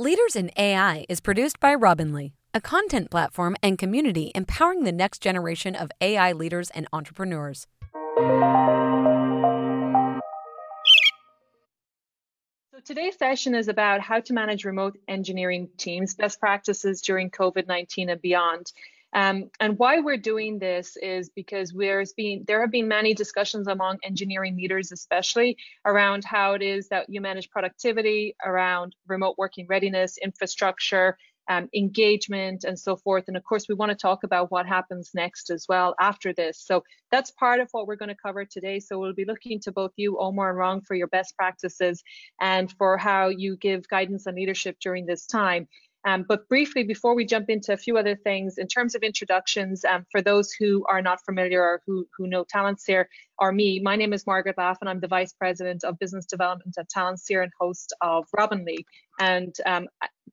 Leaders in AI is produced by Robin.ly, a content platform and community empowering the next generation of AI leaders and entrepreneurs. So today's session is about how to manage remote engineering teams, best practices during COVID-19 and beyond. Um, and why we're doing this is because there's been there have been many discussions among engineering leaders, especially around how it is that you manage productivity, around remote working readiness, infrastructure, um, engagement, and so forth. And of course, we want to talk about what happens next as well after this. So that's part of what we're going to cover today. So we'll be looking to both you, Omar and Rong, for your best practices and for how you give guidance and leadership during this time. Um, but briefly, before we jump into a few other things, in terms of introductions, um, for those who are not familiar or who, who know TalentSeer or me, my name is Margaret Laff and I'm the Vice President of Business Development at TalentSeer and host of Robin.ly. And um,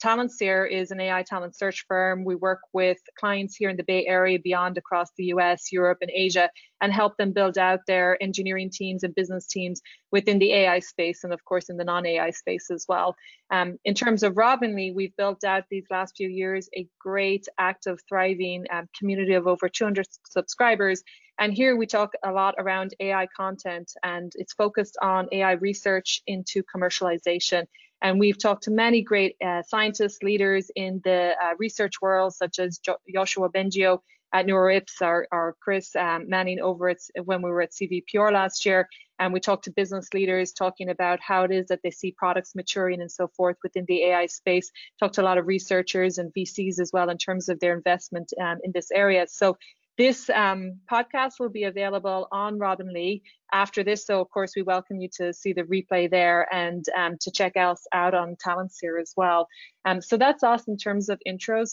TalentSeer is an AI talent search firm. We work with clients here in the Bay Area, beyond across the US, Europe, and Asia, and help them build out their engineering teams and business teams within the AI space and, of course, in the non AI space as well. Um, in terms of Robin.ly, we've built out these last few years a great, active, thriving um, community of over 200 subscribers. And here we talk a lot around AI content, and it's focused on AI research into commercialization. And we've talked to many great uh, scientists, leaders in the uh, research world, such as jo Yoshua Bengio at NeurIPS or, or Chris um, Manning over at when we were at CVPR last year. And we talked to business leaders talking about how it is that they see products maturing and so forth within the AI space. Talked to a lot of researchers and VCs as well in terms of their investment um, in this area. So this um, podcast will be available on Robin.ly after this. So, of course, we welcome you to see the replay there and um, to check us out on TalentSeer as well. Um, so that's us in terms of intros.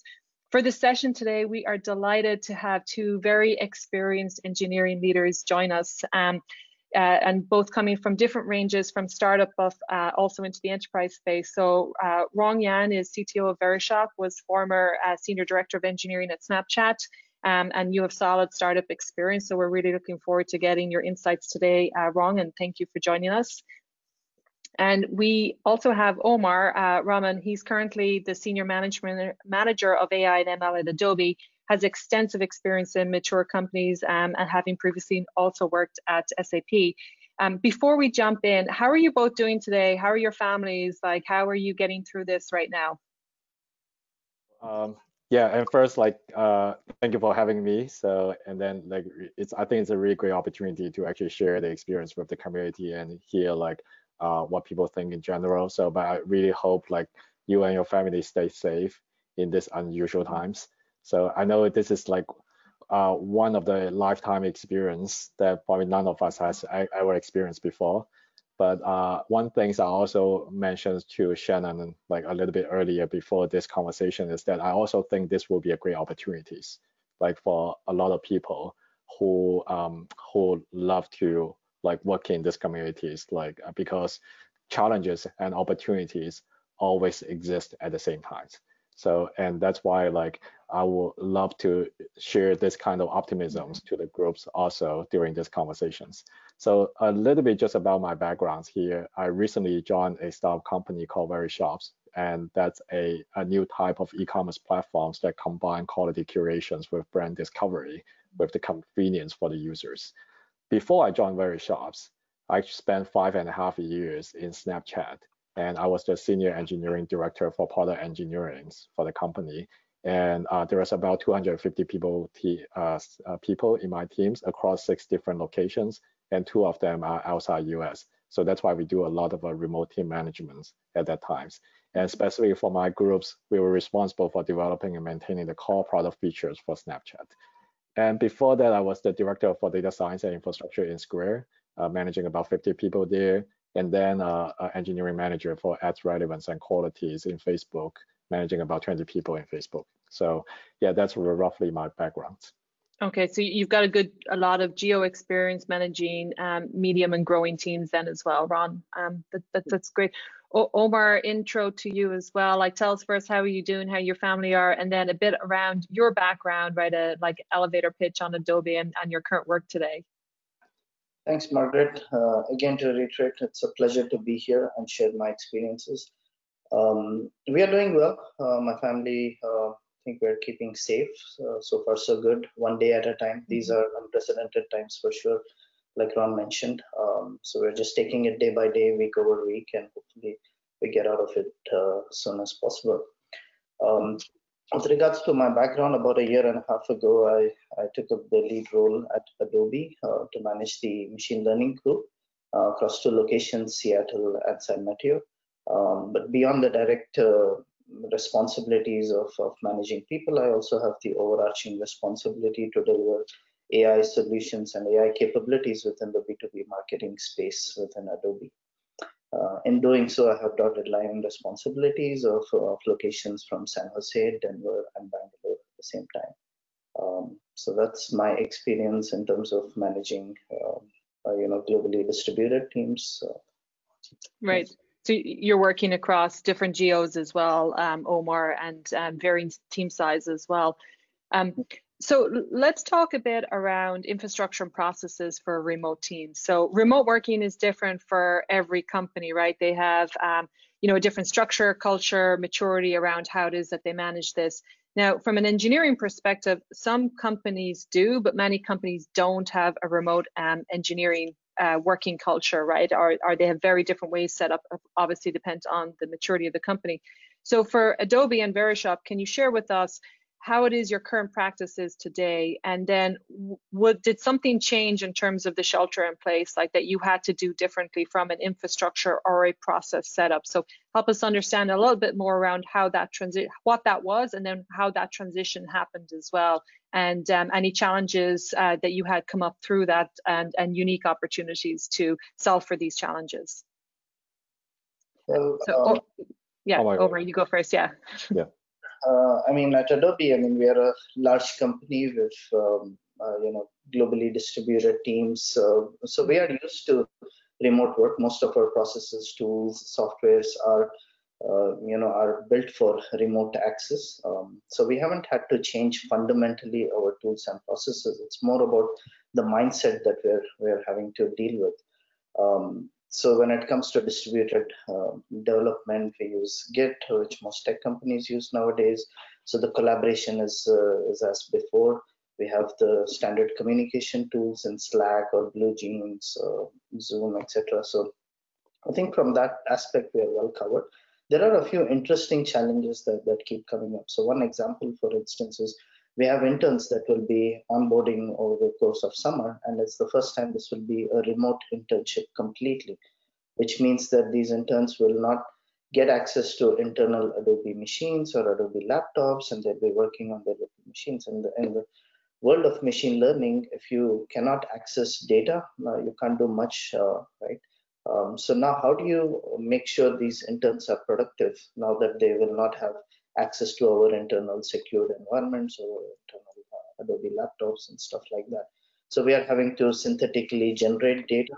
For the session today, we are delighted to have two very experienced engineering leaders join us. Um, uh, and both coming from different ranges from startup of uh, also into the enterprise space. So uh, Rong Yan is CTO of Verishop, was former uh, senior director of engineering at Snapchat, um, and you have solid startup experience. So we're really looking forward to getting your insights today, uh, Rong, and thank you for joining us. And we also have Omar uh, Rahman. He's currently the senior management manager of AI and ML at Adobe. Has extensive experience in mature companies um, and having previously also worked at SAP. Um, before we jump in, how are you both doing today? How are your families? Like, how are you getting through this right now? Um, yeah and first like uh thank you for having me. So and then like it's i think it's a really great opportunity to actually share the experience with the community and hear like uh what people think in general. So but i really hope like you and your family stay safe in these unusual times. So i know this is like uh one of the lifetime experience that probably none of us has ever experienced before but uh, one thing I also mentioned to Shannon like a little bit earlier before this conversation is that I also think this will be a great opportunities, like for a lot of people who um, who love to like work in these communities, like because challenges and opportunities always exist at the same time. So and that's why like I would love to share this kind of optimism to the groups also during these conversations. So a little bit just about my background here. I recently joined a startup company called Verishops, and that's a, a new type of e-commerce platforms that combine quality curations with brand discovery with the convenience for the users. Before I joined Verishops, I spent five and a half years in Snapchat, and I was the senior engineering director for product engineering for the company and uh, was about 250 people uh, uh, people in my teams across six different locations, and two of them are outside US. So that's why we do a lot of uh, remote team management at that times. And especially for my groups, we were responsible for developing and maintaining the core product features for Snapchat. And before that, I was the director for data science and infrastructure in Square, uh, managing about 50 people there. And then uh, engineering manager for ads relevance and qualities in Facebook, managing about 20 people in Facebook. So yeah, that's roughly my background. Okay, so you've got a good, a lot of geo experience managing um, medium and growing teams then as well, Ron. Um, that, that, that's great. O Omar, intro to you as well. Like, tell us first how are you doing, how your family are, and then a bit around your background, right? A like elevator pitch on Adobe and, and your current work today. Thanks, Margaret. Uh, again, to reiterate, it's a pleasure to be here and share my experiences. Um, we are doing well. Uh, my family, uh, I think we're keeping safe. So, so, far, so good. One day at a time. These mm-hmm. are unprecedented times for sure, like Ron mentioned. Um, so we're just taking it day by day, week over week, and hopefully we get out of it uh, as soon as possible. Um, with regards to my background, about a year and a half ago, I, I took up the lead role at Adobe uh, to manage the machine learning group uh, across two locations, Seattle and San Mateo. Um, but beyond the direct uh, responsibilities of, of managing people, I also have the overarching responsibility to deliver AI solutions and AI capabilities within the B2B marketing space within Adobe. Uh, in doing so, I have dotted line responsibilities of, of, locations from San Jose, Denver, and Bangalore at the same time. Um, so that's my experience in terms of managing, uh, uh, you know, globally distributed teams. right. So you're working across different geos as well, um, Omar, and um, varying team size as well. So let's talk a bit around infrastructure and processes for remote teams. So remote working is different for every company, right? They have, um, you know, a different structure, culture, maturity around how it is that they manage this. Now, from an engineering perspective, some companies do, but many companies don't have a remote um, engineering uh, working culture, right? Or, or they have very different ways set up, obviously depends on the maturity of the company. So for Adobe and Verishop, can you share with us how it is your current practices today and then what did something change in terms of the shelter in place like that you had to do differently from an infrastructure or a process setup? So help us understand a little bit more around how that transition what that was and then how that transition happened as well and um, any challenges uh, that you had come up through that and, and unique opportunities to solve for these challenges. Well, so, um, oh, yeah oh over you go first yeah. Yeah uh, I mean, at Adobe, I mean, we are a large company with, um, uh, you know, globally distributed teams. Uh, so we are used to remote work. Most of our processes, tools, softwares are, uh, you know, are built for remote access. Um, so we haven't had to change fundamentally our tools and processes. It's more about the mindset that we're we're having to deal with. Um, so when it comes to distributed uh, development, we use Git, which most tech companies use nowadays. So the collaboration is, uh, is as before. We have the standard communication tools in Slack or BlueJeans, uh, Zoom, etc. So I think from that aspect, we are well covered. There are a few interesting challenges that, that keep coming up. So one example, for instance, is we have interns that will be onboarding over the course of summer and it's the first time this will be a remote internship completely which means that these interns will not get access to internal adobe machines or adobe laptops and they'll be working on their machines. In the, in the world of machine learning if you cannot access data uh, you can't do much uh, right? Um, so now how do you make sure these interns are productive now that they will not have access to our internal secured environments or internal uh, Adobe laptops and stuff like that. So we are having to synthetically generate data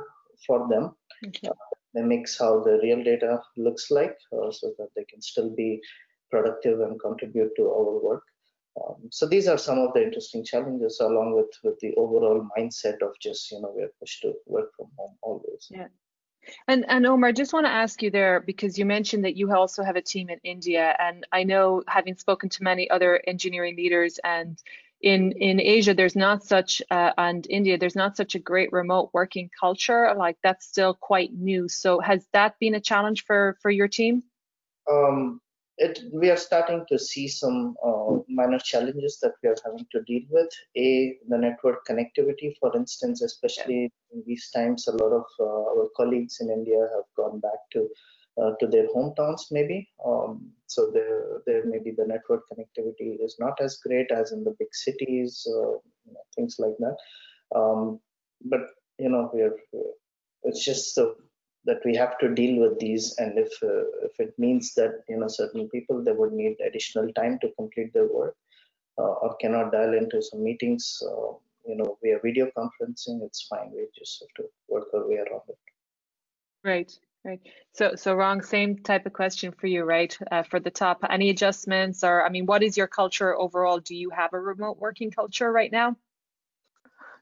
for them, okay. uh, mimics how the real data looks like, uh, so that they can still be productive and contribute to our work. Um, so these are some of the interesting challenges, along with with the overall mindset of just you know we're pushed to work from home always. Yeah. And and Omar, I just want to ask you there because you mentioned that you also have a team in India, and I know having spoken to many other engineering leaders and in in Asia, there's not such uh, and India, there's not such a great remote working culture. Like that's still quite new. So has that been a challenge for for your team? Um, it we are starting to see some uh, minor challenges that we are having to deal with. A the network connectivity for instance especially in these times a lot of uh, our colleagues in india have gone back to uh, to their hometowns maybe. Um, so there there maybe the network connectivity is not as great as in the big cities uh, things like that. Um, but you know we're it's just the that we have to deal with these. And if uh, if it means that you know certain people they would need additional time to complete their work uh, or cannot dial into some meetings uh, you know via video conferencing it's fine. We just have to work our way around it. Right right. So so Rong same type of question for you right? Uh, for the top any adjustments or i mean what is your culture overall? Do you have a remote working culture right now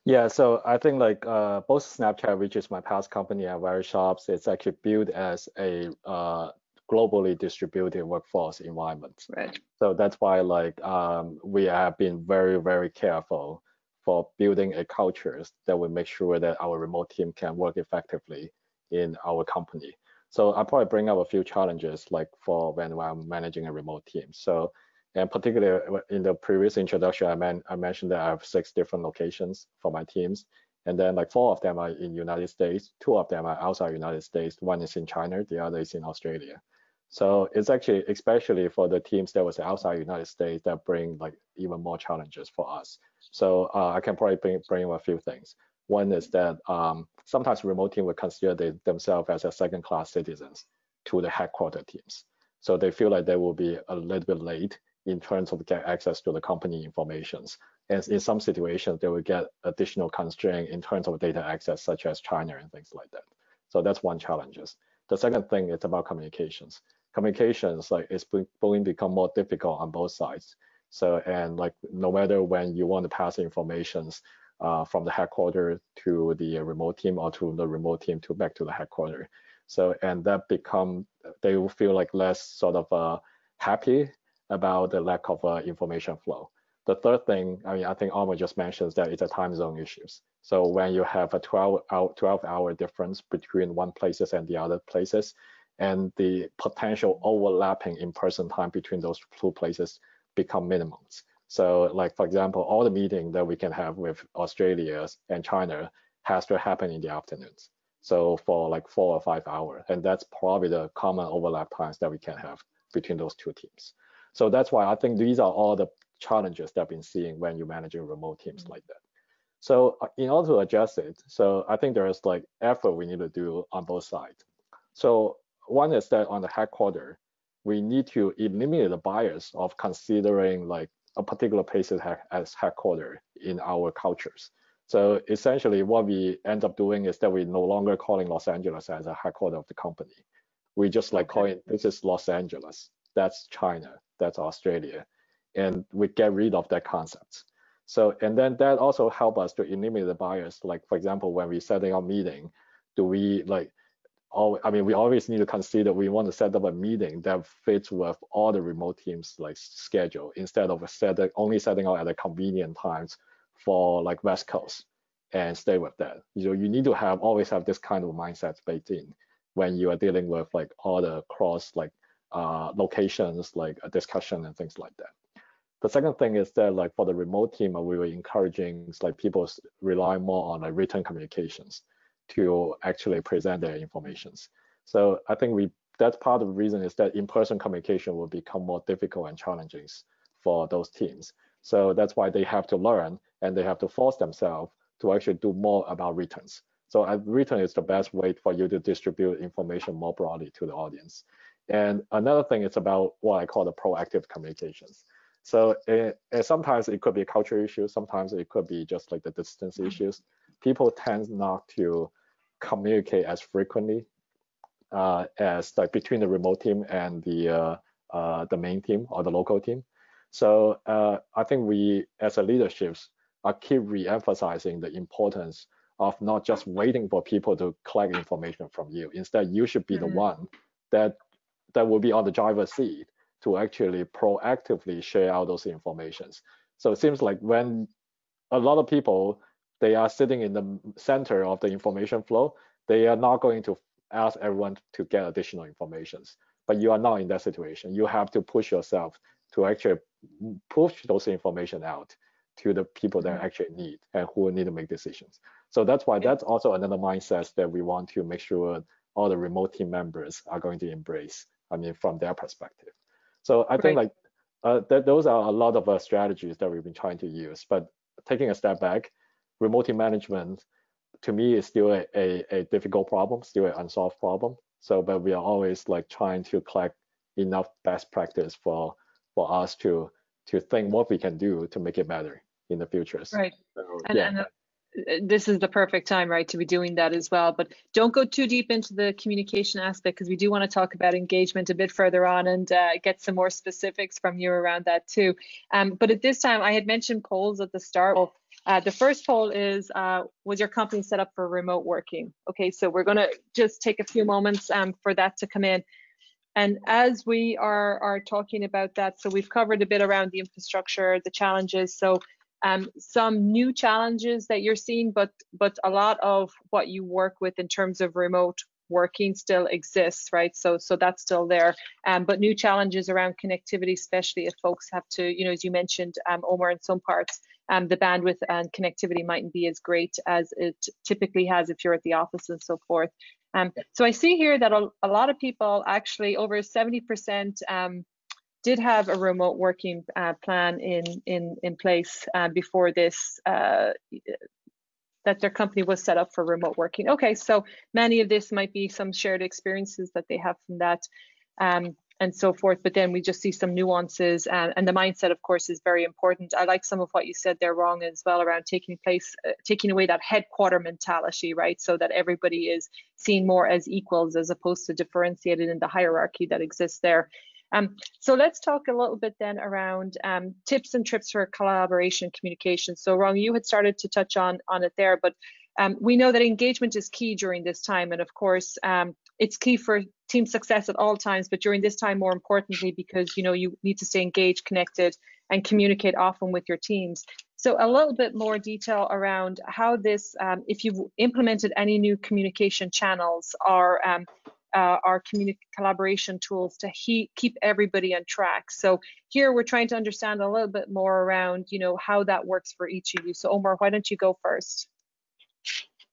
yeah, so I think like uh, both Snapchat, which is my past company, and Shops, it's actually built as a uh, globally distributed workforce environment. Right. So that's why like um, we have been very, very careful for building a culture that will make sure that our remote team can work effectively in our company. So I probably bring up a few challenges like for when I'm managing a remote team. So and particularly in the previous introduction, I, I mentioned that I have six different locations for my teams. And then like four of them are in United States, two of them are outside United States. One is in China, the other is in Australia. So it's actually, especially for the teams that was outside United States that bring like even more challenges for us. So uh, I can probably bring, bring a few things. One is that um, sometimes remote team would consider they, themselves as a second class citizens to the headquarter teams. So they feel like they will be a little bit late in terms of get access to the company informations. And in some situations, they will get additional constraint in terms of data access, such as China and things like that. So that's one challenge. The second thing is about communications. Communications like it's going to become more difficult on both sides. So and like no matter when you want to pass informations uh, from the headquarters to the remote team or to the remote team to back to the headquarters. So and that become they will feel like less sort of uh, happy about the lack of uh, information flow. The third thing, I mean, I think Omar just mentions that it's a time zone issues. So when you have a 12 hour, 12 hour difference between one places and the other places, and the potential overlapping in-person time between those two places become minimums. So like, for example, all the meeting that we can have with Australia and China has to happen in the afternoons. So for like four or five hours, and that's probably the common overlap times that we can have between those two teams. So that's why I think these are all the challenges that I've been seeing when you're managing remote teams like that. So uh, in order to address it, so I think there's like effort we need to do on both sides. So one is that on the headquarters, we need to eliminate the bias of considering like a particular place as headquarters in our cultures. So essentially what we end up doing is that we're no longer calling Los Angeles as a headquarters of the company. We just like calling this is Los Angeles, that's China, that's Australia. And we get rid of that concept. So, and then that also help us to eliminate the bias. Like for example, when we setting up meeting, do we like, all, I mean, we always need to consider we want to set up a meeting that fits with all the remote teams like schedule instead of set, only setting out at a convenient times for like West Coast and stay with that. You know, you need to have always have this kind of mindset baked in when you are dealing with like all the cross like uh, locations, like a discussion and things like that. The second thing is that like for the remote team, we were encouraging like people rely more on like written communications to actually present their informations. So I think we that's part of the reason is that in-person communication will become more difficult and challenging for those teams. So that's why they have to learn and they have to force themselves to actually do more about returns. So uh, written is the best way for you to distribute information more broadly to the audience. And another thing is about what I call the proactive communications. So it, it, sometimes it could be a culture issue. Sometimes it could be just like the distance mm-hmm. issues. People tend not to communicate as frequently uh, as like between the remote team and the uh, uh, the main team or the local team. So uh, I think we as a leaderships are keep re-emphasizing the importance of not just waiting for people to collect information from you. Instead, you should be mm -hmm. the mm-hmm. one that that will be on the driver's seat to actually proactively share out those informations. So it seems like when a lot of people they are sitting in the center of the information flow, they are not going to ask everyone to get additional informations. But you are not in that situation. You have to push yourself to actually push those information out to the people that mm-hmm. actually need and who need to make decisions. So that's why that's also another mindset that we want to make sure all the remote team members are going to embrace. I mean, from their perspective. So I think like uh, th those are a lot of uh, strategies that we've been trying to use. But taking a step back, remote management to me is still a, a, a difficult problem, still an unsolved problem. So, but we are always like trying to collect enough best practice for for us to to think what we can do to make it better in the future. Right. So, and, yeah. and this is the perfect time, right, to be doing that as well. But don't go too deep into the communication aspect because we do want to talk about engagement a bit further on and uh, get some more specifics from you around that too. Um, but at this time, I had mentioned polls at the start. Well, uh, the first poll is, uh, was your company set up for remote working? Okay, so we're going to just take a few moments um, for that to come in. and as we are are talking about that, so we've covered a bit around the infrastructure, the challenges. So um, some new challenges that you're seeing, but but a lot of what you work with in terms of remote working still exists, right? So so that's still there. Um, but new challenges around connectivity, especially if folks have to, you know, as you mentioned, um, Omar, in some parts, um, the bandwidth and connectivity mightn't be as great as it typically has if you're at the office and so forth. Um, so I see here that a, a lot of people actually over 70% um, did have a remote working uh, plan in in in place uh, before this uh, that their company was set up for remote working. Okay, so many of this might be some shared experiences that they have from that. Um, and so forth. But then we just see some nuances, and, uh, and, the mindset, of course, is very important. I like some of what you said there, Rong as well, around taking place, uh, taking away that headquarter mentality, right? So that everybody is seen more as equals as opposed to differentiated in the hierarchy that exists there. Um, so let's talk a little bit then around um, tips and trips for collaboration communication. So Rong, you had started to touch on, on it there, but um, we know that engagement is key during this time. And of course, um, it's key for team success at all times, but during this time more importantly, because you know you need to stay engaged, connected, and communicate often with your teams. So a little bit more detail around how this, um, if you've implemented any new communication channels or um, uh, our collaboration tools to he keep everybody on track. So here we're trying to understand a little bit more around, you know, how that works for each of you. So Omar, why don't you go first?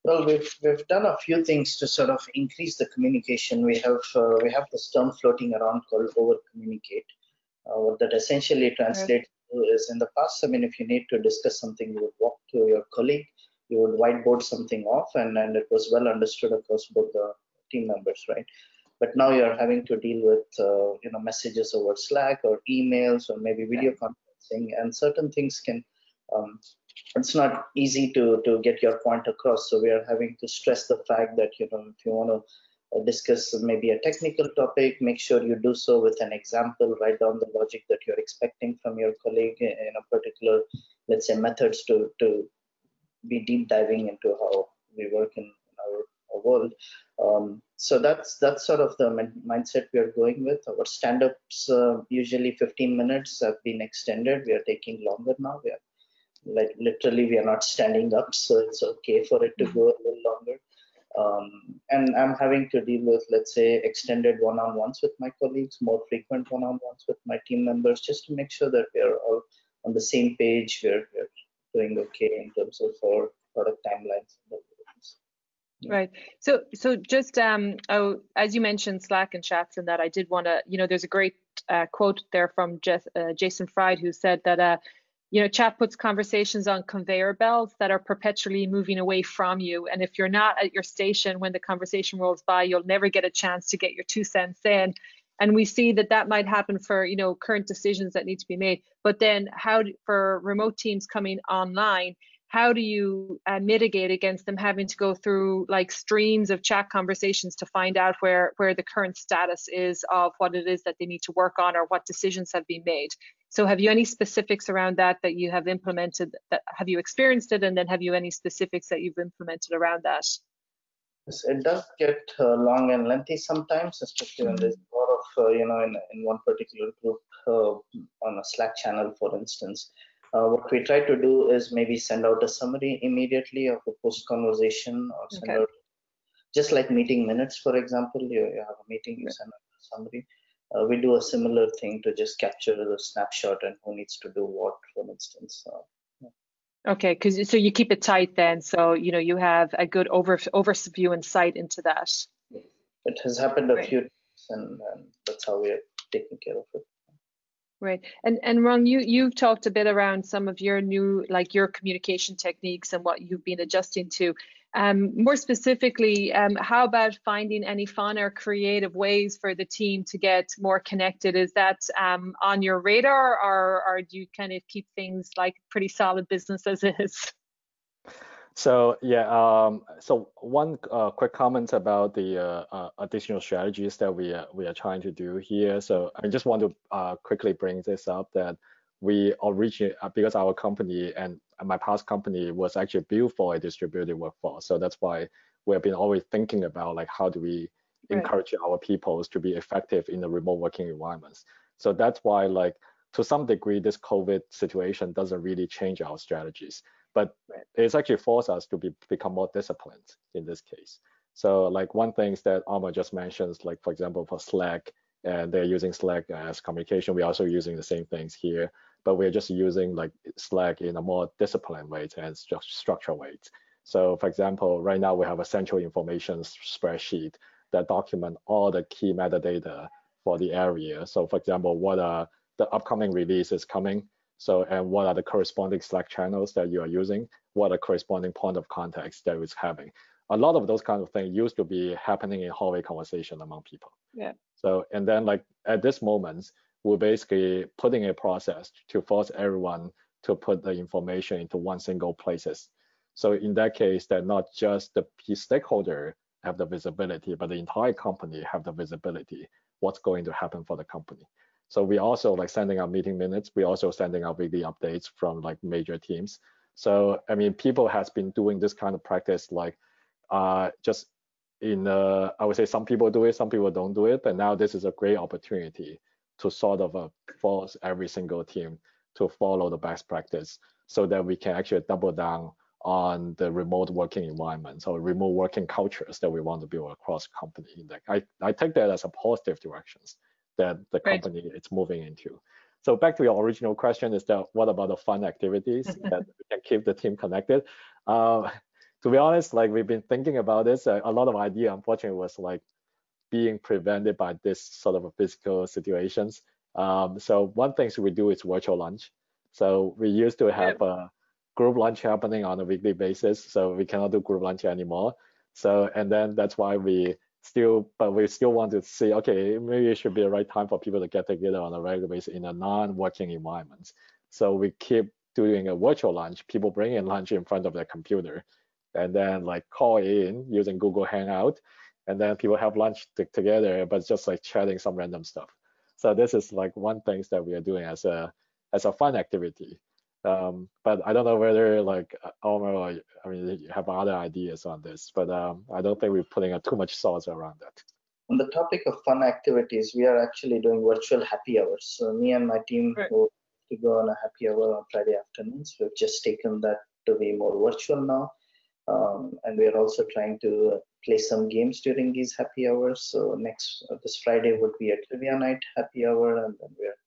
Well, we've we've done a few things to sort of increase the communication. We have uh, we have this term floating around called over communicate. Uh, what that essentially translates to is in the past. I mean, if you need to discuss something, you would walk to your colleague, you would whiteboard something off, and and it was well understood across both the team members, right? But now you're having to deal with uh, you know messages over Slack or emails or maybe video conferencing, and certain things can um, it's not easy to to get your point across. So we are having to stress the fact that you know if you want to uh, discuss maybe a technical topic, make sure you do so with an example, write down the logic that you're expecting from your colleague in a particular, let's say, methods to to be deep diving into how we work in our world. Um, so that's that's sort of the mindset we are going with. Our stand-ups uh, usually 15 minutes have been extended. We are taking longer now. We are like literally we are not standing up, so it's okay for it to go a little longer. Um, and I'm having to deal with, let's say, extended one-on-ones with my colleagues, more frequent one-on-ones with my team members, just to make sure that we are all on the same page. We're, we're doing okay in terms of our product timelines. Right. So, so just um, oh, as you mentioned, Slack and chats, and that I did want to, you know, there's a great uh, quote there from Jeff, uh, Jason Fried who said that, uh, you know, chat puts conversations on conveyor belts that are perpetually moving away from you, and if you're not at your station when the conversation rolls by, you'll never get a chance to get your two cents in. And we see that that might happen for, you know, current decisions that need to be made. But then, how for remote teams coming online? How do you uh, mitigate against them having to go through like streams of chat conversations to find out where where the current status is of what it is that they need to work on or what decisions have been made? So have you any specifics around that that you have implemented that have you experienced it? And then have you any specifics that you've implemented around that? It does get uh, long and lengthy sometimes especially when there's a lot of uh, you know in, in one particular group uh, on a slack channel for instance uh, what we try to do is maybe send out a summary immediately of a post conversation or send okay. out just like meeting minutes, for example, you, you have a meeting, you send out a summary. Uh, we do a similar thing to just capture the snapshot and who needs to do what, for instance. Uh, yeah. Okay, because so you keep it tight then, so you know you have a good over overview and sight into that. It has happened a right. few times, and, and that's how we are taking care of it. Right. And and Rong, you you've talked a bit around some of your new like your communication techniques and what you've been adjusting to. Um, more specifically, um, how about finding any fun or creative ways for the team to get more connected? Is that um, on your radar, or, or do you kind of keep things like pretty solid business as is? So yeah, um, so one uh, quick comment about the uh, uh, additional strategies that we uh, we are trying to do here. So I just want to uh, quickly bring this up that we originally uh, because our company and my past company was actually built for a distributed workforce. So that's why we have been always thinking about like how do we right. encourage our people to be effective in the remote working environments. So that's why like to some degree, this COVID situation doesn't really change our strategies, but it's actually forced us to be, become more disciplined in this case. So like one thing that Omar just mentions, like for example, for Slack, and they're using Slack as communication. We're also using the same things here, but we're just using like Slack in a more disciplined way and stru structured way. So for example, right now we have a central information spreadsheet that document all the key metadata for the area. So for example, what are the upcoming release is coming? So and what are the corresponding Slack channels that you are using? What are corresponding point of contacts that is having? A lot of those kind of things used to be happening in hallway conversation among people. Yeah. So and then like at this moment, we're basically putting a process to force everyone to put the information into one single places. So in that case, that not just the key stakeholder have the visibility, but the entire company have the visibility, what's going to happen for the company. So we also like sending out meeting minutes. We also sending out weekly updates from like major teams. So I mean, people has been doing this kind of practice like uh, just in uh, I would say some people do it, some people don't do it, but now this is a great opportunity to sort of uh, force every single team to follow the best practice so that we can actually double down on the remote working environment, or remote working cultures that we want to build across company. Like I, I take that as a positive directions that the company right. is moving into. So back to your original question is that what about the fun activities that can keep the team connected? Uh, to be honest, like we've been thinking about this, uh, a lot of idea unfortunately was like being prevented by this sort of physical situations. Um, so one thing we do is virtual lunch. So we used to have a group lunch happening on a weekly basis. So we cannot do group lunch anymore. So and then that's why we still, but we still want to see, okay, maybe it should be the right time for people to get together on a regular basis in a non-working environment. So we keep doing a virtual lunch. People bring in lunch in front of their computer and then like call in using Google Hangout, and then people have lunch together, but just like chatting some random stuff. So this is like one things that we are doing as a as a fun activity. Um, but I don't know whether like Omar or I mean you have other ideas on this, but um, I don't think we're putting a too much sauce around that. On the topic of fun activities, we are actually doing virtual happy hours. So me and my team right. go to go on a happy hour on Friday afternoons. We've just taken that to be more virtual now. Um, and we are also trying to play some games during these happy hours. So next uh, this Friday would be a trivia night happy hour, and then we're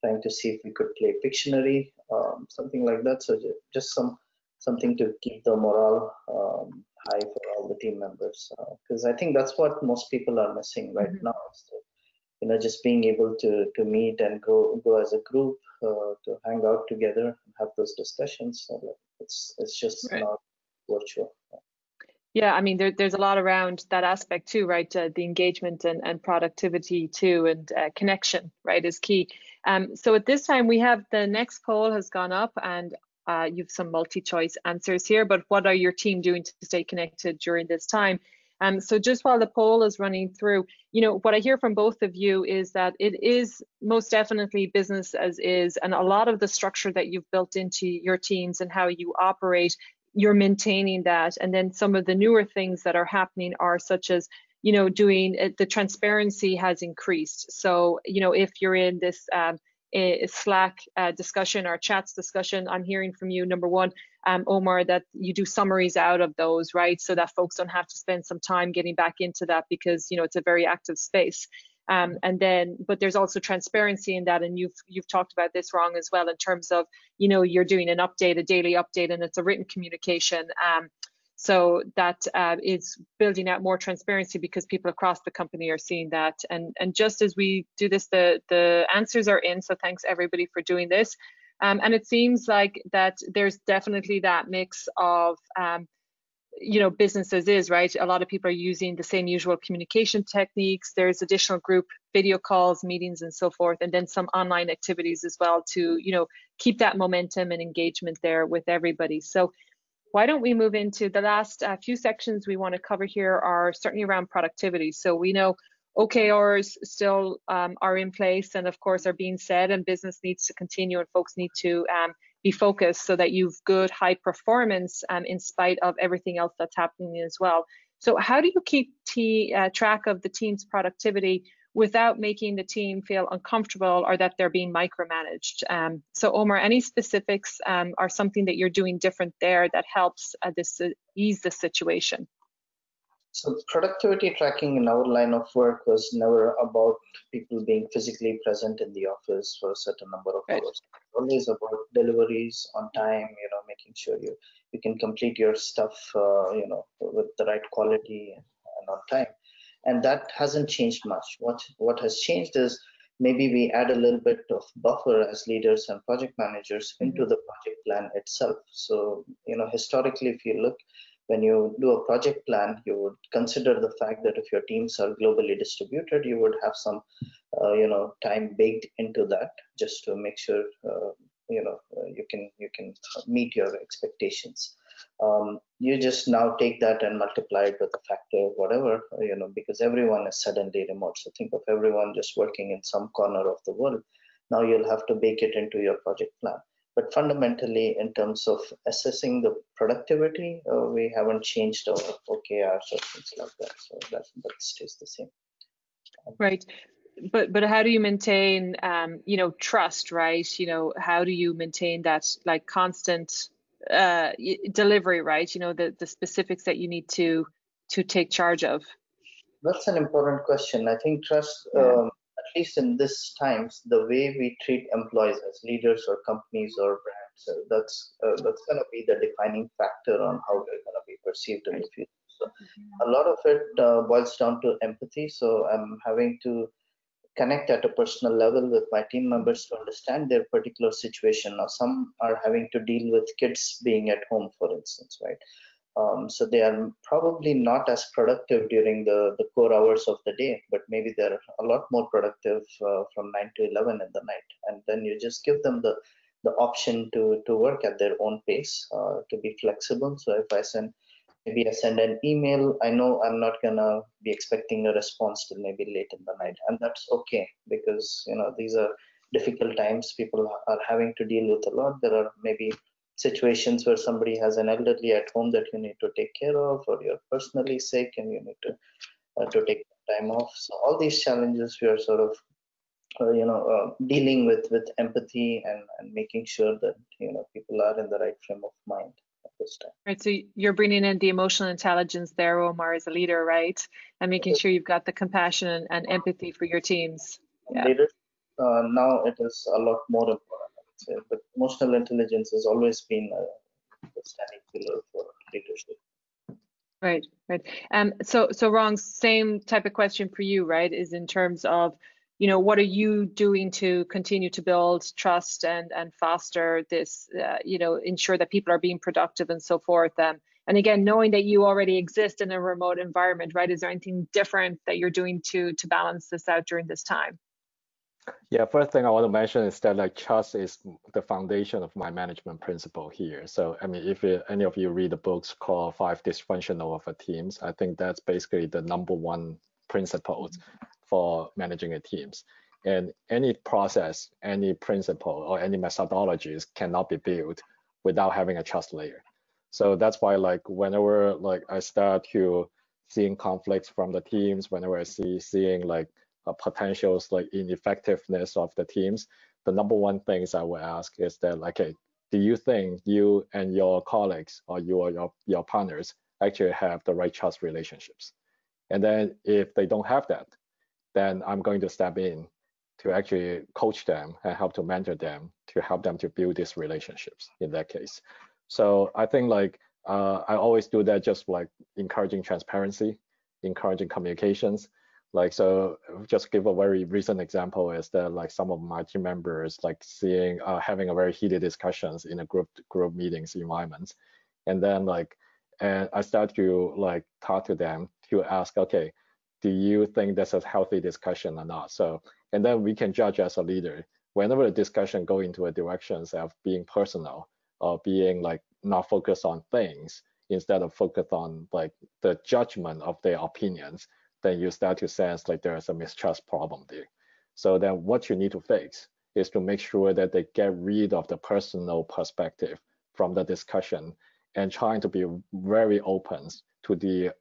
trying to see if we could play Pictionary, um, something like that. So just some something to keep the morale um, high for all the team members, because uh, I think that's what most people are missing right mm-hmm. now. So, you know, just being able to to meet and go go as a group uh, to hang out together and have those discussions. So it's it's just right. not virtual. Yeah, I mean, there, there's a lot around that aspect too, right? Uh, the engagement and, and productivity too, and uh, connection, right, is key. Um, so at this time, we have the next poll has gone up, and uh, you've some multi-choice answers here. But what are your team doing to stay connected during this time? Um, so just while the poll is running through, you know, what I hear from both of you is that it is most definitely business as is, and a lot of the structure that you've built into your teams and how you operate you're maintaining that and then some of the newer things that are happening are such as you know doing uh, the transparency has increased. So you know if you're in this um, slack uh, discussion or chats discussion i'm hearing from you number one um, omar that you do summaries out of those right? So that folks don't have to spend some time getting back into that because you know it's a very active space. Um, and then, but there's also transparency in that, and you've you've talked about this Rong as well in terms of you know you're doing an update, a daily update, and it's a written communication. Um, so that uh, is building out more transparency because people across the company are seeing that. And and just as we do this, the the answers are in. So thanks everybody for doing this. Um, and it seems like that there's definitely that mix of um, you know business as is right a lot of people are using the same usual communication techniques there's additional group video calls meetings and so forth and then some online activities as well to you know keep that momentum and engagement there with everybody so why don't we move into the last uh, few sections we want to cover here are certainly around productivity so we know OKRs still um, are in place and of course are being said and business needs to continue and folks need to um, be focused so that you've good high performance um, in spite of everything else that's happening as well. So how do you keep t- uh, track of the team's productivity without making the team feel uncomfortable or that they're being micromanaged? Um, so Omar, any specifics um, are something that you're doing different there that helps uh, this uh, ease the situation? So productivity tracking in our line of work was never about people being physically present in the office for a certain number of right. hours. Always about deliveries on time, you know, making sure you you can complete your stuff, uh, you know, with the right quality and on time. And that hasn't changed much. What what has changed is maybe we add a little bit of buffer as leaders and project managers into mm-hmm. the project plan itself. So, you know, historically, if you look when you do a project plan, you would consider the fact that if your teams are globally distributed, you would have some, uh, you know, time baked into that just to make sure, uh, you know, uh, you can you can meet your expectations. Um, you just now take that and multiply it with a factor whatever, you know, because everyone is suddenly remote. So think of everyone just working in some corner of the world. Now you'll have to bake it into your project plan. But fundamentally in terms of assessing the productivity uh, we haven't changed our okrs or things like that. So that, that stays the same. Right. But but how do you maintain um, you know trust right? You know how do you maintain that like constant uh, delivery right? You know the the specifics that you need to to take charge of. That's an important question. I think trust um, least in this times, the way we treat employees as leaders or companies or brands, uh, that's uh, that's going to be the defining factor on how they're going to be perceived in the future. So a lot of it uh, boils down to empathy. So I'm having to connect at a personal level with my team members to understand their particular situation. Now, some are having to deal with kids being at home, for instance, right? Um, so they are probably not as productive during the, the core hours of the day, but maybe they're a lot more productive uh, from 9 to 11 in the night. And then you just give them the, the option to, to work at their own pace, uh, to be flexible. So if I send, maybe I send an email, I know I'm not gonna be expecting a response till maybe late in the night. And that's okay because, you know, these are difficult times. People are having to deal with a lot. There are maybe situations where somebody has an elderly at home that you need to take care of or you're personally sick and you need to uh, to take time off so all these challenges we are sort of uh, you know uh, dealing with with empathy and and making sure that you know people are in the right frame of mind this time right so you're bringing in the emotional intelligence there omar as a leader right and making sure you've got the compassion and, empathy for your teams yeah. Leaders, uh, now it is a lot more important but emotional intelligence has always been a, a standing pillar for leadership. Right, right. Um, so, so Rong, same type of question for you, right? Is in terms of, you know, what are you doing to continue to build trust and and foster this, uh, you know, ensure that people are being productive and so forth. Um, and again, knowing that you already exist in a remote environment, right? Is there anything different that you're doing to to balance this out during this time? Yeah, first thing I want to mention is that like trust is the foundation of my management principle here. So I mean, if it, any of you read the books called Five Dysfunctional of a Teams, I think that's basically the number one principles for managing a teams. And any process, any principle, or any methodologies cannot be built without having a trust layer. So that's why like whenever like I start to seeing conflicts from the teams, whenever I see seeing like potentials like ineffectiveness of the teams, the number one things I will ask is that, like, okay, do you think you and your colleagues or your, your, your partners actually have the right trust relationships? And then if they don't have that, then I'm going to step in to actually coach them and help to mentor them to help them to build these relationships in that case. So I think like uh, I always do that just like encouraging transparency, encouraging communications, like so just give a very recent example is that like some of my team members like seeing uh, having a very heated discussions in a group group meetings environments and then like and i start to like talk to them to ask okay do you think that's a healthy discussion or not so and then we can judge as a leader whenever the discussion go into a directions of being personal or being like not focused on things instead of focused on like the judgment of their opinions then you start to sense like there's a mistrust problem there. So then what you need to fix is to make sure that they get rid of the personal perspective from the discussion and trying to be very open to the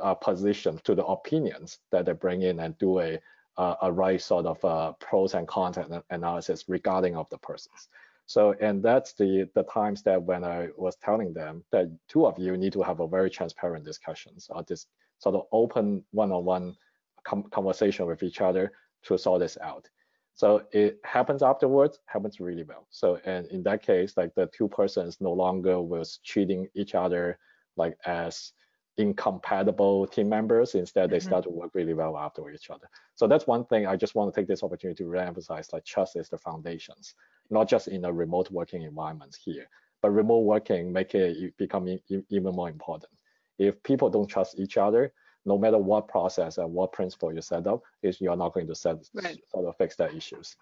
uh, position to the opinions that they bring in and do a uh, a right sort of uh, pros and cons analysis regarding of the persons. So, and that's the the times that when I was telling them that two of you need to have a very transparent discussions or this sort of open one-on-one com conversation with each other to sort this out. So it happens afterwards, happens really well. So and in that case, like the two persons no longer was treating each other like as incompatible team members. Instead, they mm -hmm. start to work really well after each other. So that's one thing I just want to take this opportunity to reemphasize like trust is the foundations, not just in a remote working environment here, but remote working make it become even more important. If people don't trust each other, no matter what process and what principle you set up, is you're not going to set right. sort of fix that issues.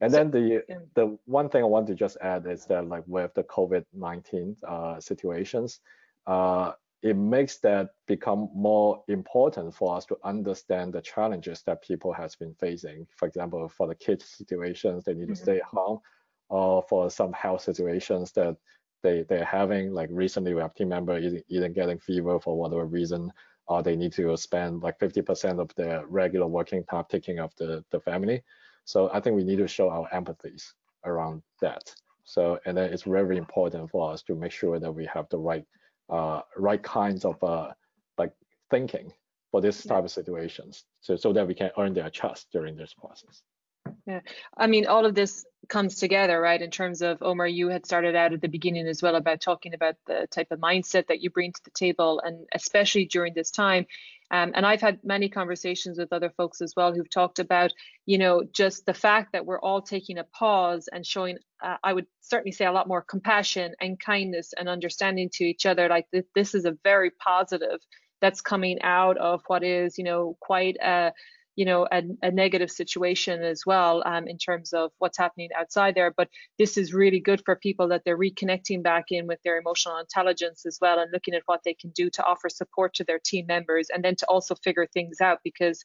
And so, then the yeah. the one thing I want to just add is that like with the COVID-19 uh, situations, uh, it makes that become more important for us to understand the challenges that people has been facing. For example, for the kids situations, they need to mm-hmm. stay home, or for some health situations that they they're having. Like recently, we have team member either getting fever for whatever reason, or they need to spend like 50% of their regular working time taking of the the family. So I think we need to show our empathies around that. So and then it's very important for us to make sure that we have the right uh, right kinds of uh, like thinking for this type of situations so, so that we can earn their trust during this process. Yeah, I mean, all of this comes together, right? In terms of Omar, you had started out at the beginning as well about talking about the type of mindset that you bring to the table, and especially during this time. Um, and I've had many conversations with other folks as well who've talked about, you know, just the fact that we're all taking a pause and showing, uh, I would certainly say, a lot more compassion and kindness and understanding to each other. Like th- this is a very positive that's coming out of what is, you know, quite a you know a, a negative situation as well um, in terms of what's happening outside there. But this is really good for people that they're reconnecting back in with their emotional intelligence as well and looking at what they can do to offer support to their team members and then to also figure things out because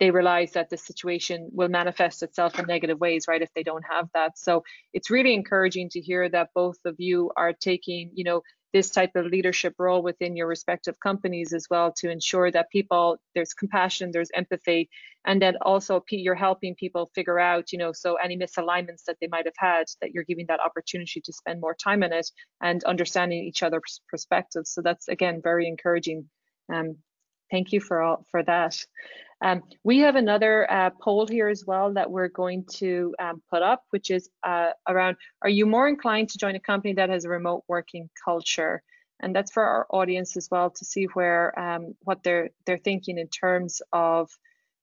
they realize that the situation will manifest itself in negative ways right if they don't have that. So it's really encouraging to hear that both of you are taking you know this type of leadership role within your respective companies as well to ensure that people there's compassion there's empathy and then also you're helping people figure out you know so any misalignments that they might have had that you're giving that opportunity to spend more time in it and understanding each other's perspectives. So that's again very encouraging. Um, thank you for all for that um, we have another uh, poll here as well that we're going to um, put up, which is uh, around, are you more inclined to join a company that has a remote working culture? And that's for our audience as well to see where um, what they're they're thinking in terms of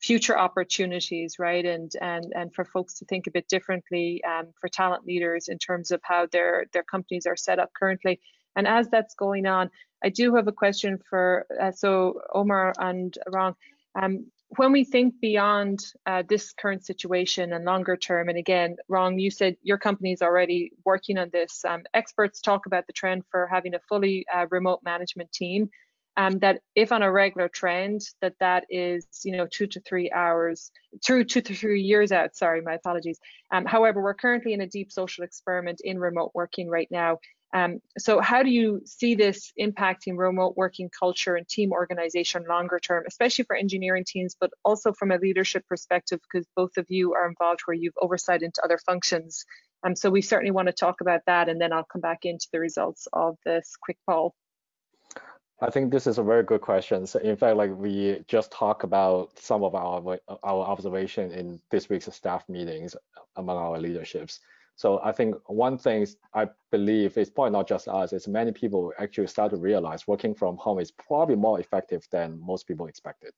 future opportunities, right? And and and for folks to think a bit differently um, for talent leaders in terms of how their their companies are set up currently. And as that's going on, I do have a question for uh, so Omar and Rong. Um, when we think beyond uh, this current situation and longer term, and again, Rong, you said your company is already working on this. Um, experts talk about the trend for having a fully uh, remote management team. Um, that if on a regular trend, that that is you know two to three hours, through two to three years out. Sorry, my apologies. Um, however, we're currently in a deep social experiment in remote working right now, um, so how do you see this impacting remote working culture and team organization longer term, especially for engineering teams, but also from a leadership perspective, because both of you are involved where you've oversight into other functions. Um, so we certainly want to talk about that, and then I'll come back into the results of this quick poll. I think this is a very good question. So in fact, like we just talked about some of our our observation in this week's staff meetings among our leaderships. So I think one thing I believe is probably not just us, it's many people actually start to realize working from home is probably more effective than most people expected.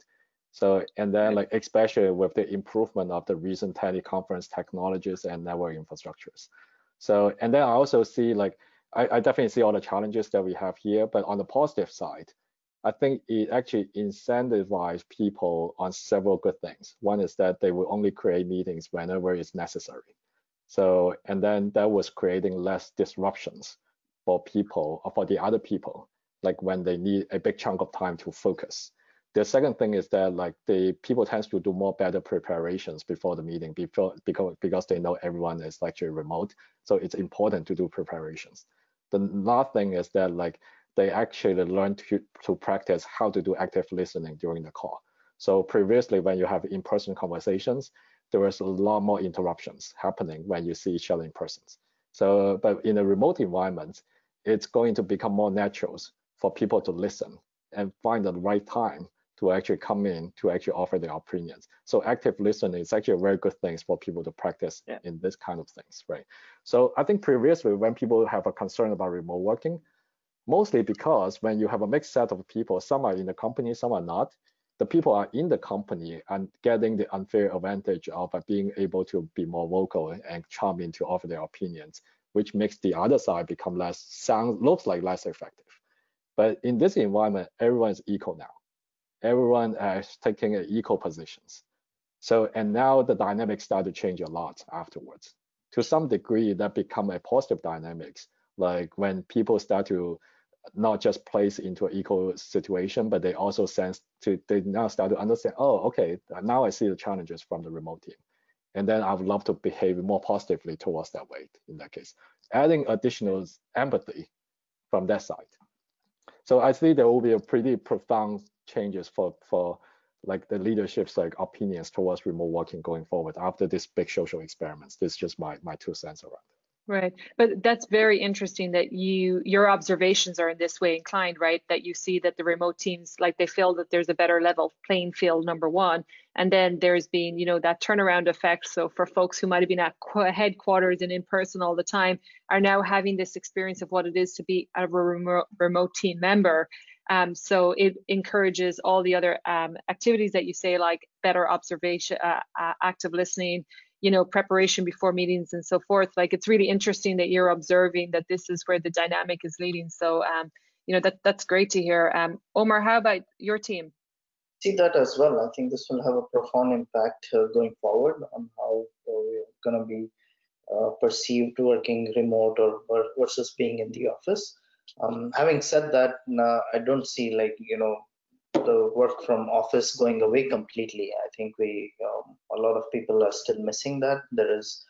So, and then like especially with the improvement of the recent teleconference technologies and network infrastructures. So, and then I also see like, I, I definitely see all the challenges that we have here, but on the positive side, I think it actually incentivizes people on several good things. One is that they will only create meetings whenever it's necessary. So, and then that was creating less disruptions for people or for the other people, like when they need a big chunk of time to focus. The second thing is that like the people tends to do more better preparations before the meeting before because because they know everyone is actually remote. So it's important to do preparations. The last thing is that like they actually learn to, to practice how to do active listening during the call. So previously, when you have in-person conversations, there was a lot more interruptions happening when you see each other in person. So, but in a remote environment, it's going to become more natural for people to listen and find the right time to actually come in to actually offer their opinions. So active listening is actually a very good thing for people to practice yeah. in this kind of things, right? So I think previously when people have a concern about remote working, mostly because when you have a mixed set of people, some are in the company, some are not, the people are in the company and getting the unfair advantage of uh, being able to be more vocal and charming to offer their opinions, which makes the other side become less sound looks like less effective. But in this environment, everyone is equal now everyone is taking equal positions. So, and now the dynamics start to change a lot afterwards. To some degree, that become a positive dynamics, like when people start to not just place into an equal situation, but they also sense to, they now start to understand, oh, okay, now I see the challenges from the remote team. And then I would love to behave more positively towards that way in that case, adding additional empathy from that side. So I see there will be a pretty profound changes for for like the leadership's like opinions towards remote working going forward after this big social experiments. This is just my my two cents around it. Right. But that's very interesting that you your observations are in this way inclined, right? That you see that the remote teams like they feel that there's a better level playing field number 1 and then there's been, you know, that turnaround effect so for folks who might have been at headquarters and in person all the time are now having this experience of what it is to be a remote, remote team member um, so it encourages all the other um, activities that you say, like better observation, uh, uh, active listening, you know, preparation before meetings and so forth. Like it's really interesting that you're observing that this is where the dynamic is leading. So, um, you know, that that's great to hear. Um, Omar, how about your team? See that as well. I think this will have a profound impact uh, going forward on how uh, we're going to be uh, perceived working remote or, or versus being in the office. Um, having said that, I don't see like you know the work from office going away completely. I think we um, a lot of people are still missing that. There is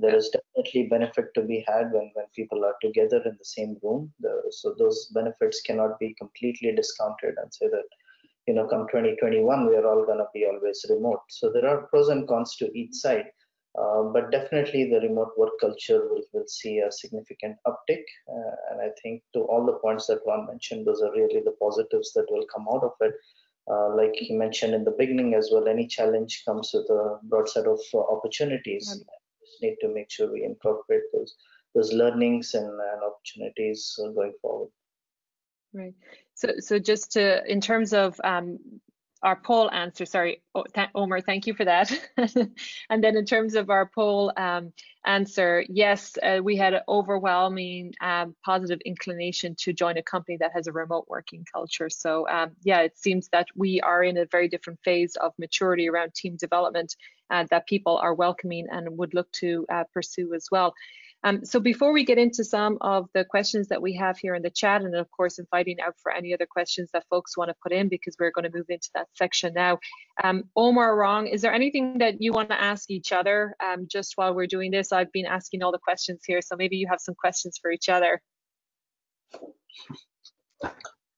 there is definitely benefit to be had when when people are together in the same room. The, so those benefits cannot be completely discounted and say that you know come 2021 we are all going to be always remote. So there are pros and cons to each side. Uh, but definitely the remote work culture will, will see a significant uptick. Uh, and I think to all the points that Rong mentioned, those are really the positives that will come out of it. Uh, like he mentioned in the beginning as well, any challenge comes with a broad set of uh, opportunities. Mm-hmm. We just need to make sure we incorporate those those learnings and, and opportunities uh, going forward. Right. So, so just to, in terms of um, our poll answer, sorry, Omar, thank you for that. and then in terms of our poll um, answer, yes, uh, we had an overwhelming um, positive inclination to join a company that has a remote working culture. So um, yeah, it seems that we are in a very different phase of maturity around team development uh, that people are welcoming and would look to uh, pursue as well. Um, so before we get into some of the questions that we have here in the chat, and of course inviting out for any other questions that folks want to put in because we're going to move into that section now. Um, Omar Rong, is there anything that you want to ask each other um, just while we're doing this? I've been asking all the questions here, so maybe you have some questions for each other.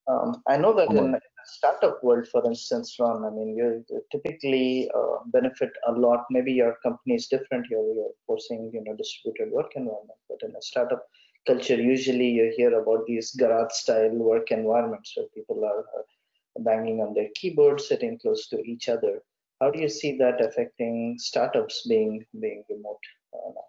Um, I know that in startup world, for instance, Rong, I mean, you typically uh, benefit a lot. Maybe your company is different here. You're forcing, you know, distributed work environment. But in a startup culture, usually you hear about these garage-style work environments where people are banging on their keyboards, sitting close to each other. How do you see that affecting startups being being remote uh,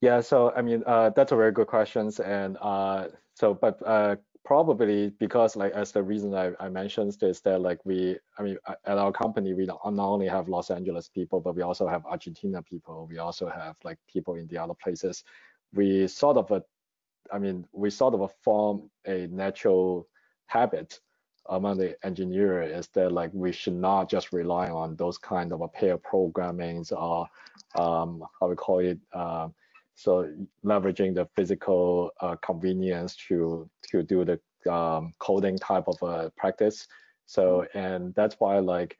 Yeah, so I mean, uh, that's a very good question. And uh, so, but uh, probably because like as the reason I, I mentioned is that like we I mean at our company we not only have Los Angeles people but we also have Argentina people. We also have like people in the other places. We sort of a I mean we sort of a form a natural habit among the engineer is that like we should not just rely on those kind of a pair programmings or um, how we call it uh, so leveraging the physical uh, convenience to to do the um, coding type of a practice. So and that's why like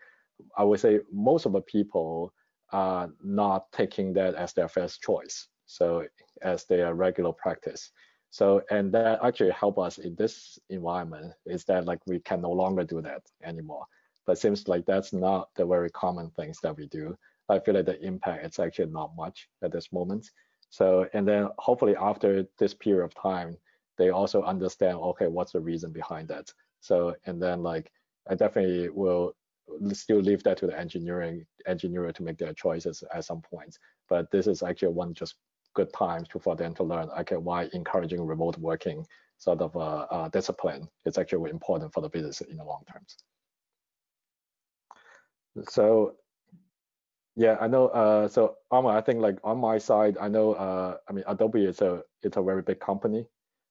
I would say most of the people are not taking that as their first choice. So as their regular practice. So, and that actually help us in this environment is that like we can no longer do that anymore. But seems like that's not the very common things that we do. I feel like the impact is actually not much at this moment. So, and then hopefully after this period of time, they also understand, okay, what's the reason behind that? So, and then like, I definitely will still leave that to the engineering engineer to make their choices at some points. But this is actually one just good time to, for them to learn, okay, why encouraging remote working sort of uh, uh, discipline is actually important for the business in the long term. So yeah, I know. Uh, so Omar, I think like on my side, I know. Uh, I mean, Adobe is a it's a very big company,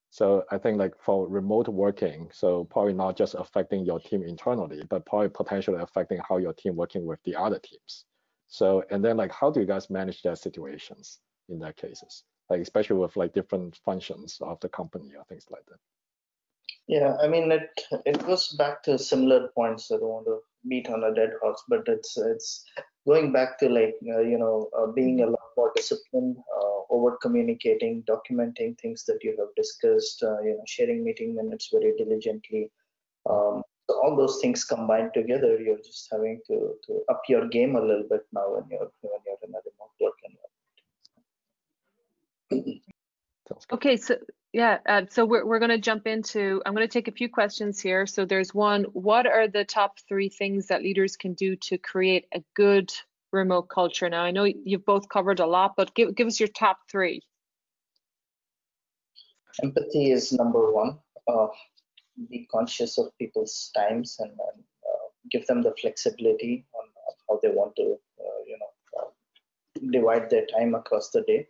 so I think like for remote working, so probably not just affecting your team internally, but probably potentially affecting how your team working with the other teams. So and then like how do you guys manage that situations in that cases, like especially with like different functions of the company or things like that. Yeah, I mean it it goes back to similar points. I don't want to beat on a dead horse, but it's it's going back to like uh, you know uh, being a lot more disciplined, uh, over communicating, documenting things that you have discussed, uh, you know, sharing meeting minutes very diligently. Um, so all those things combined together, you're just having to to up your game a little bit now when you're when you're in a remote work environment. Okay, so yeah, uh, so we're, we're going to jump into, I'm going to take a few questions here. So there's one, what are the top three things that leaders can do to create a good remote culture? Now, I know you've both covered a lot, but give, give us your top three. Empathy is number one. Uh, be conscious of people's times and, and uh, give them the flexibility on how they want to, uh, you know, uh, divide their time across the day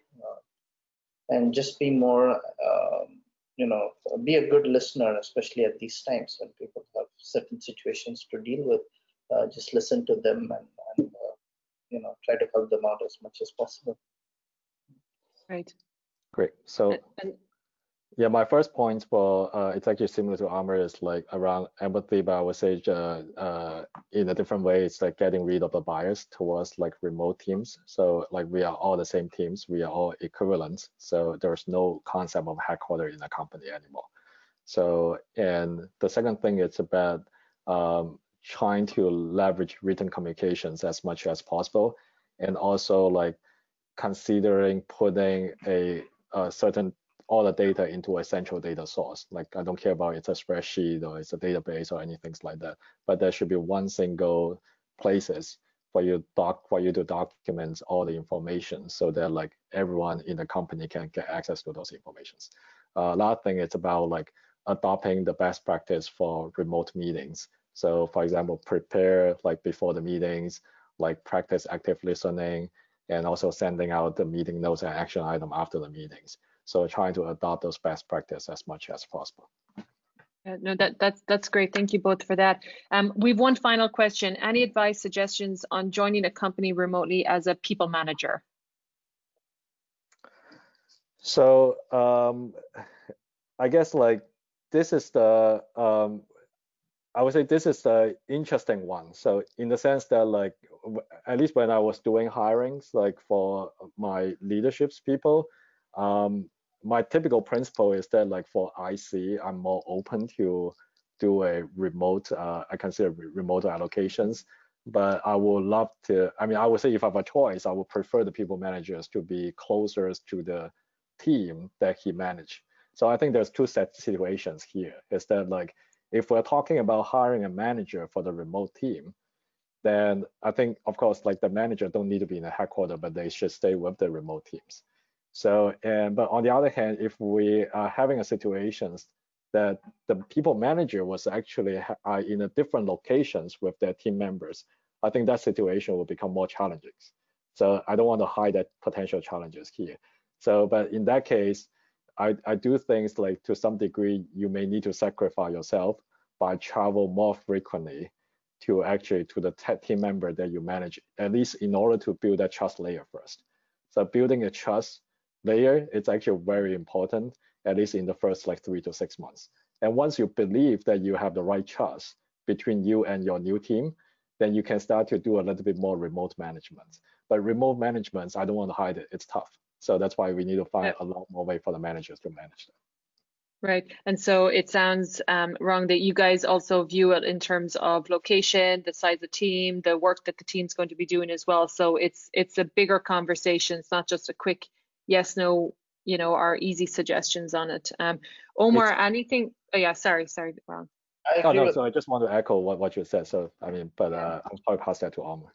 and just be more um, you know be a good listener especially at these times when people have certain situations to deal with. Uh, just listen to them and, and uh, you know try to help them out as much as possible. Right. Great. So and, yeah, my first point for uh, it's actually similar to Omar is like around empathy, but I would say uh, uh, in a different way, it's like getting rid of the bias towards like remote teams. So like we are all the same teams, we are all equivalent. So there's no concept of headquarter in a company anymore. So and the second thing is about um, trying to leverage written communications as much as possible, and also like considering putting a, a certain all the data into a central data source. Like I don't care about it's a spreadsheet or it's a database or anything like that, but there should be one single places for you doc for you to document all the information so that like everyone in the company can get access to those informations. Uh, last thing it's about like adopting the best practice for remote meetings. So for example, prepare like before the meetings, like practice active listening, and also sending out the meeting notes and action item after the meetings. So trying to adopt those best practice as much as possible. Yeah, no, that that's that's great. Thank you both for that. Um, we've one final question. Any advice, suggestions on joining a company remotely as a people manager? So um, I guess like this is the um, I would say this is the interesting one. So in the sense that like at least when I was doing hirings like for my leaderships people, um, my typical principle is that like for IC, I'm more open to do a remote, uh, I consider remote allocations, but I would love to, I mean, I would say if I have a choice, I would prefer the people managers to be closer to the team that he manage. So I think there's two set situations here is that like, if we're talking about hiring a manager for the remote team, then I think, of course, like the manager don't need to be in the headquarters, but they should stay with the remote teams. So, and but on the other hand, if we are having a situations that the people manager was actually uh, in a different locations with their team members, I think that situation will become more challenging. So I don't want to hide that potential challenges here. So, but in that case, I, I do things like to some degree, you may need to sacrifice yourself by travel more frequently to actually to the team member that you manage, at least in order to build that trust layer first. So building a trust layer, it's actually very important, at least in the first like three to six months. And once you believe that you have the right trust between you and your new team, then you can start to do a little bit more remote management. But remote management, I don't want to hide it, it's tough. So that's why we need to find a lot more way for the managers to manage that. Right. And so it sounds um, Rong that you guys also view it in terms of location, the size of team, the work that the team's going to be doing as well. So it's it's a bigger conversation. It's not just a quick yes, no, you know, or easy suggestions on it. Um, Omar, it's, anything? Oh yeah, sorry, sorry, Rong. Oh no, so I just want to echo what, what you said. So I mean, but uh, I'll probably pass that to Omar.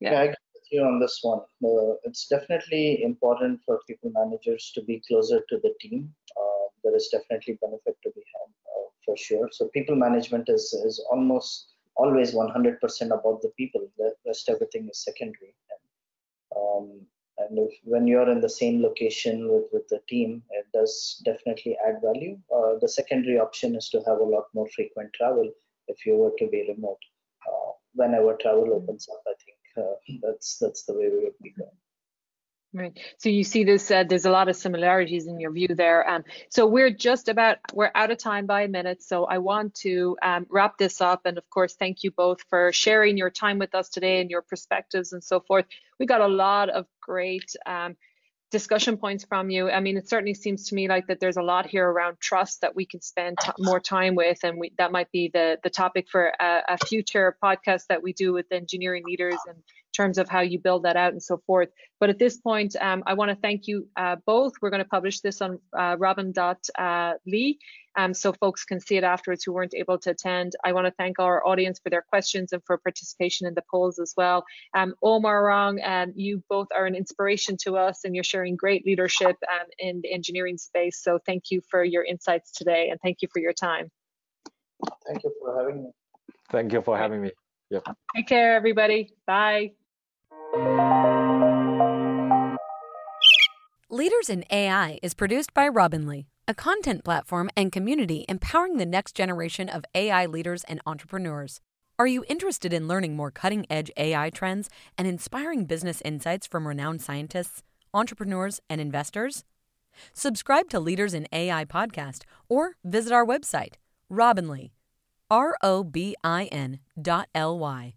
Yeah, yeah I agree with you on this one. Uh, it's definitely important for people managers to be closer to the team. Uh, there is definitely benefit to be had uh, for sure. So people management is is almost always 100% about the people. The rest everything is secondary. And, um, and if, when you're in the same location with, with the team, it does definitely add value. Uh, the secondary option is to have a lot more frequent travel if you were to be remote. Uh, whenever travel opens up, I think uh, that's that's the way we would be going. Right. So you see this, uh, there's a lot of similarities in your view there. Um, so we're just about, we're out of time by a minute. So I want to um, wrap this up. And of course, thank you both for sharing your time with us today and your perspectives and so forth. We got a lot of great um, discussion points from you. I mean, it certainly seems to me like that there's a lot here around trust that we can spend more time with, and we, that might be the the topic for a, a, future podcast that we do with engineering leaders in terms of how you build that out and so forth. But at this point, um, I want to thank you uh, both. We're going to publish this on uh, Robin.ly um, so folks can see it afterwards who weren't able to attend. I want to thank our audience for their questions and for participation in the polls as well. Um, Omar Rong, um, you both are an inspiration to us and you're sharing great leadership um, in the engineering space. So thank you for your insights today and thank you for your time. Thank you for having me. Thank you for having me. Yep. Take care, everybody. Bye. Leaders in AI is produced by Robin.ly a content platform and community empowering the next generation of AI leaders and entrepreneurs. Are you interested in learning more cutting edge AI trends and inspiring business insights from renowned scientists, entrepreneurs, and investors? Subscribe to Leaders in AI podcast or visit our website, Robin.ly, R O B I N dot L Y.